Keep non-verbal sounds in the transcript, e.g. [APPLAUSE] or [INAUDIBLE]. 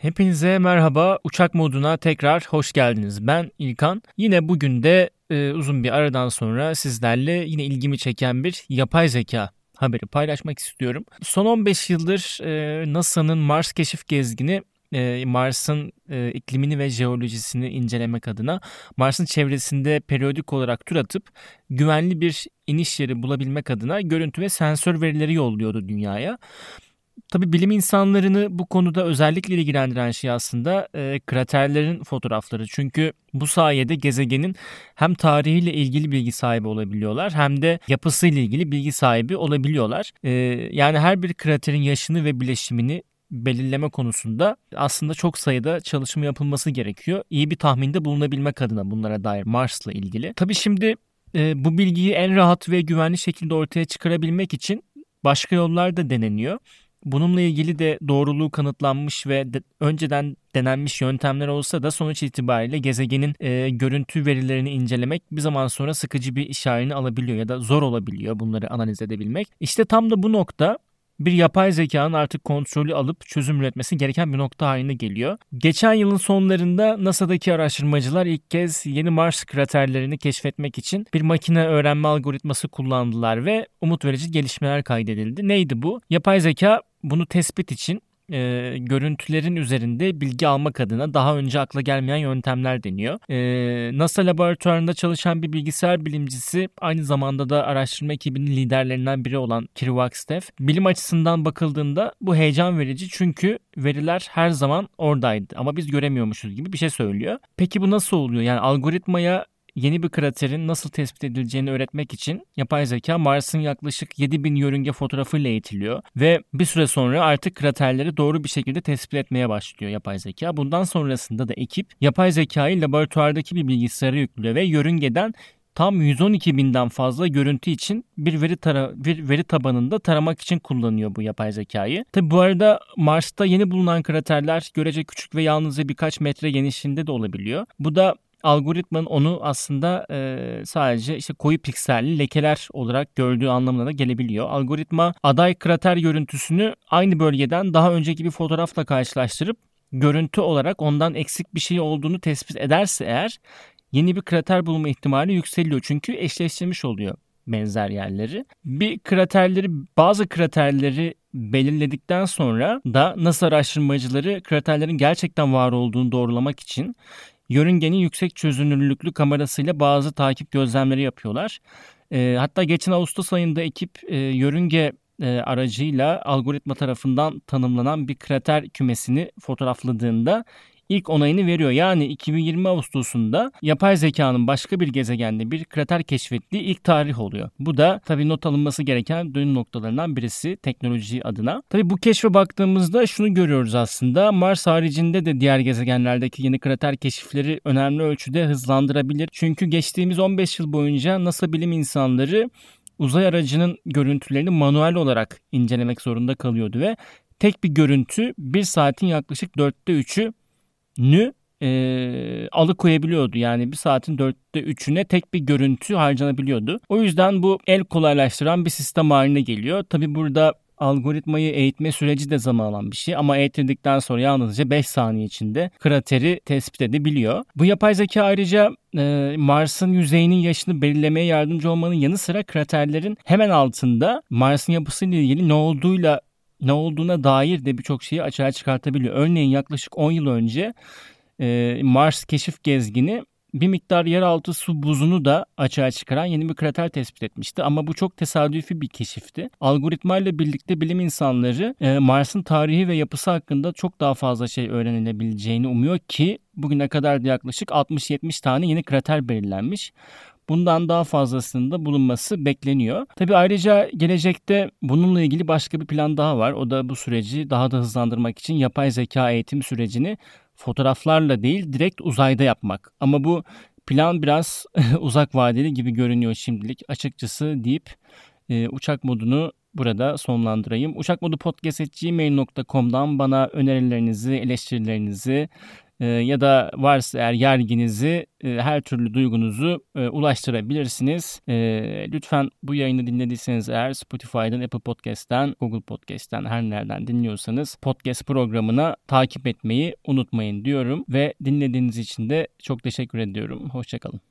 Hepinize merhaba. Uçak moduna tekrar hoş geldiniz. Ben İlkan. Yine bugün de e, uzun bir aradan sonra sizlerle yine ilgimi çeken bir yapay zeka haberi paylaşmak istiyorum. Son 15 yıldır e, NASA'nın Mars keşif gezgini e, Mars'ın e, iklimini ve jeolojisini incelemek adına Mars'ın çevresinde periyodik olarak tur atıp güvenli bir iniş yeri bulabilmek adına görüntü ve sensör verileri yolluyordu dünyaya. Tabi bilim insanlarını bu konuda özellikle ilgilendiren şey aslında e, kraterlerin fotoğrafları. Çünkü bu sayede gezegenin hem tarihiyle ilgili bilgi sahibi olabiliyorlar hem de yapısıyla ilgili bilgi sahibi olabiliyorlar. E, yani her bir kraterin yaşını ve bileşimini belirleme konusunda aslında çok sayıda çalışma yapılması gerekiyor. İyi bir tahminde bulunabilmek adına bunlara dair Mars'la ilgili. Tabi şimdi e, bu bilgiyi en rahat ve güvenli şekilde ortaya çıkarabilmek için başka yollar da deneniyor. Bununla ilgili de doğruluğu kanıtlanmış ve de, önceden denenmiş yöntemler olsa da sonuç itibariyle gezegenin e, görüntü verilerini incelemek bir zaman sonra sıkıcı bir iş halini alabiliyor ya da zor olabiliyor bunları analiz edebilmek. İşte tam da bu nokta bir yapay zekanın artık kontrolü alıp çözüm üretmesi gereken bir nokta haline geliyor. Geçen yılın sonlarında NASA'daki araştırmacılar ilk kez yeni Mars kraterlerini keşfetmek için bir makine öğrenme algoritması kullandılar ve umut verici gelişmeler kaydedildi. Neydi bu? Yapay zeka bunu tespit için e, görüntülerin üzerinde bilgi almak adına daha önce akla gelmeyen yöntemler deniyor. E, NASA laboratuvarında çalışan bir bilgisayar bilimcisi aynı zamanda da araştırma ekibinin liderlerinden biri olan Kiri Wagstaff. Bilim açısından bakıldığında bu heyecan verici çünkü veriler her zaman oradaydı ama biz göremiyormuşuz gibi bir şey söylüyor. Peki bu nasıl oluyor? Yani algoritmaya yeni bir kraterin nasıl tespit edileceğini öğretmek için yapay zeka Mars'ın yaklaşık 7000 yörünge fotoğrafıyla eğitiliyor ve bir süre sonra artık kraterleri doğru bir şekilde tespit etmeye başlıyor yapay zeka. Bundan sonrasında da ekip yapay zekayı laboratuvardaki bir bilgisayara yüklüyor ve yörüngeden tam 112 binden fazla görüntü için bir veri tara bir veri tabanında taramak için kullanıyor bu yapay zekayı. Tabi bu arada Mars'ta yeni bulunan kraterler görece küçük ve yalnızca birkaç metre genişliğinde de olabiliyor. Bu da algoritmanın onu aslında e, sadece işte koyu pikselli lekeler olarak gördüğü anlamına da gelebiliyor. Algoritma aday krater görüntüsünü aynı bölgeden daha önceki bir fotoğrafla karşılaştırıp görüntü olarak ondan eksik bir şey olduğunu tespit ederse eğer yeni bir krater bulma ihtimali yükseliyor. Çünkü eşleştirmiş oluyor benzer yerleri. Bir kraterleri bazı kraterleri belirledikten sonra da NASA araştırmacıları kraterlerin gerçekten var olduğunu doğrulamak için yörüngenin yüksek çözünürlüklü kamerasıyla bazı takip gözlemleri yapıyorlar. E, hatta geçen Ağustos ayında ekip e, yörünge e, aracıyla algoritma tarafından tanımlanan bir krater kümesini fotoğrafladığında ilk onayını veriyor. Yani 2020 Ağustos'unda yapay zekanın başka bir gezegende bir krater keşfettiği ilk tarih oluyor. Bu da tabii not alınması gereken dönüm noktalarından birisi teknoloji adına. Tabii bu keşfe baktığımızda şunu görüyoruz aslında. Mars haricinde de diğer gezegenlerdeki yeni krater keşifleri önemli ölçüde hızlandırabilir. Çünkü geçtiğimiz 15 yıl boyunca NASA bilim insanları uzay aracının görüntülerini manuel olarak incelemek zorunda kalıyordu ve tek bir görüntü bir saatin yaklaşık dörtte üçü nü e, alıkoyabiliyordu. Yani bir saatin dörtte üçüne tek bir görüntü harcanabiliyordu. O yüzden bu el kolaylaştıran bir sistem haline geliyor. Tabi burada algoritmayı eğitme süreci de zaman alan bir şey ama eğitirdikten sonra yalnızca 5 saniye içinde krateri tespit edebiliyor. Bu yapay zeka ayrıca e, Mars'ın yüzeyinin yaşını belirlemeye yardımcı olmanın yanı sıra kraterlerin hemen altında Mars'ın yapısıyla ilgili ne olduğuyla ne olduğuna dair de birçok şeyi açığa çıkartabiliyor. Örneğin yaklaşık 10 yıl önce e, Mars keşif gezgini bir miktar yeraltı su buzunu da açığa çıkaran yeni bir krater tespit etmişti. Ama bu çok tesadüfi bir keşifti. Algoritma ile birlikte bilim insanları e, Mars'ın tarihi ve yapısı hakkında çok daha fazla şey öğrenilebileceğini umuyor ki bugüne kadar da yaklaşık 60-70 tane yeni krater belirlenmiş. Bundan daha fazlasının da bulunması bekleniyor. Tabi ayrıca gelecekte bununla ilgili başka bir plan daha var. O da bu süreci daha da hızlandırmak için yapay zeka eğitim sürecini fotoğraflarla değil direkt uzayda yapmak. Ama bu plan biraz [LAUGHS] uzak vadeli gibi görünüyor şimdilik açıkçası deyip e, uçak modunu burada sonlandırayım. Uçak modu podcast.gmail.com'dan bana önerilerinizi, eleştirilerinizi, e, ya da varsa eğer yerginizi e, her türlü duygunuzu e, ulaştırabilirsiniz. E, lütfen bu yayını dinlediyseniz eğer Spotify'dan, Apple Podcast'ten, Google Podcast'ten her nereden dinliyorsanız podcast programına takip etmeyi unutmayın diyorum ve dinlediğiniz için de çok teşekkür ediyorum. Hoşçakalın.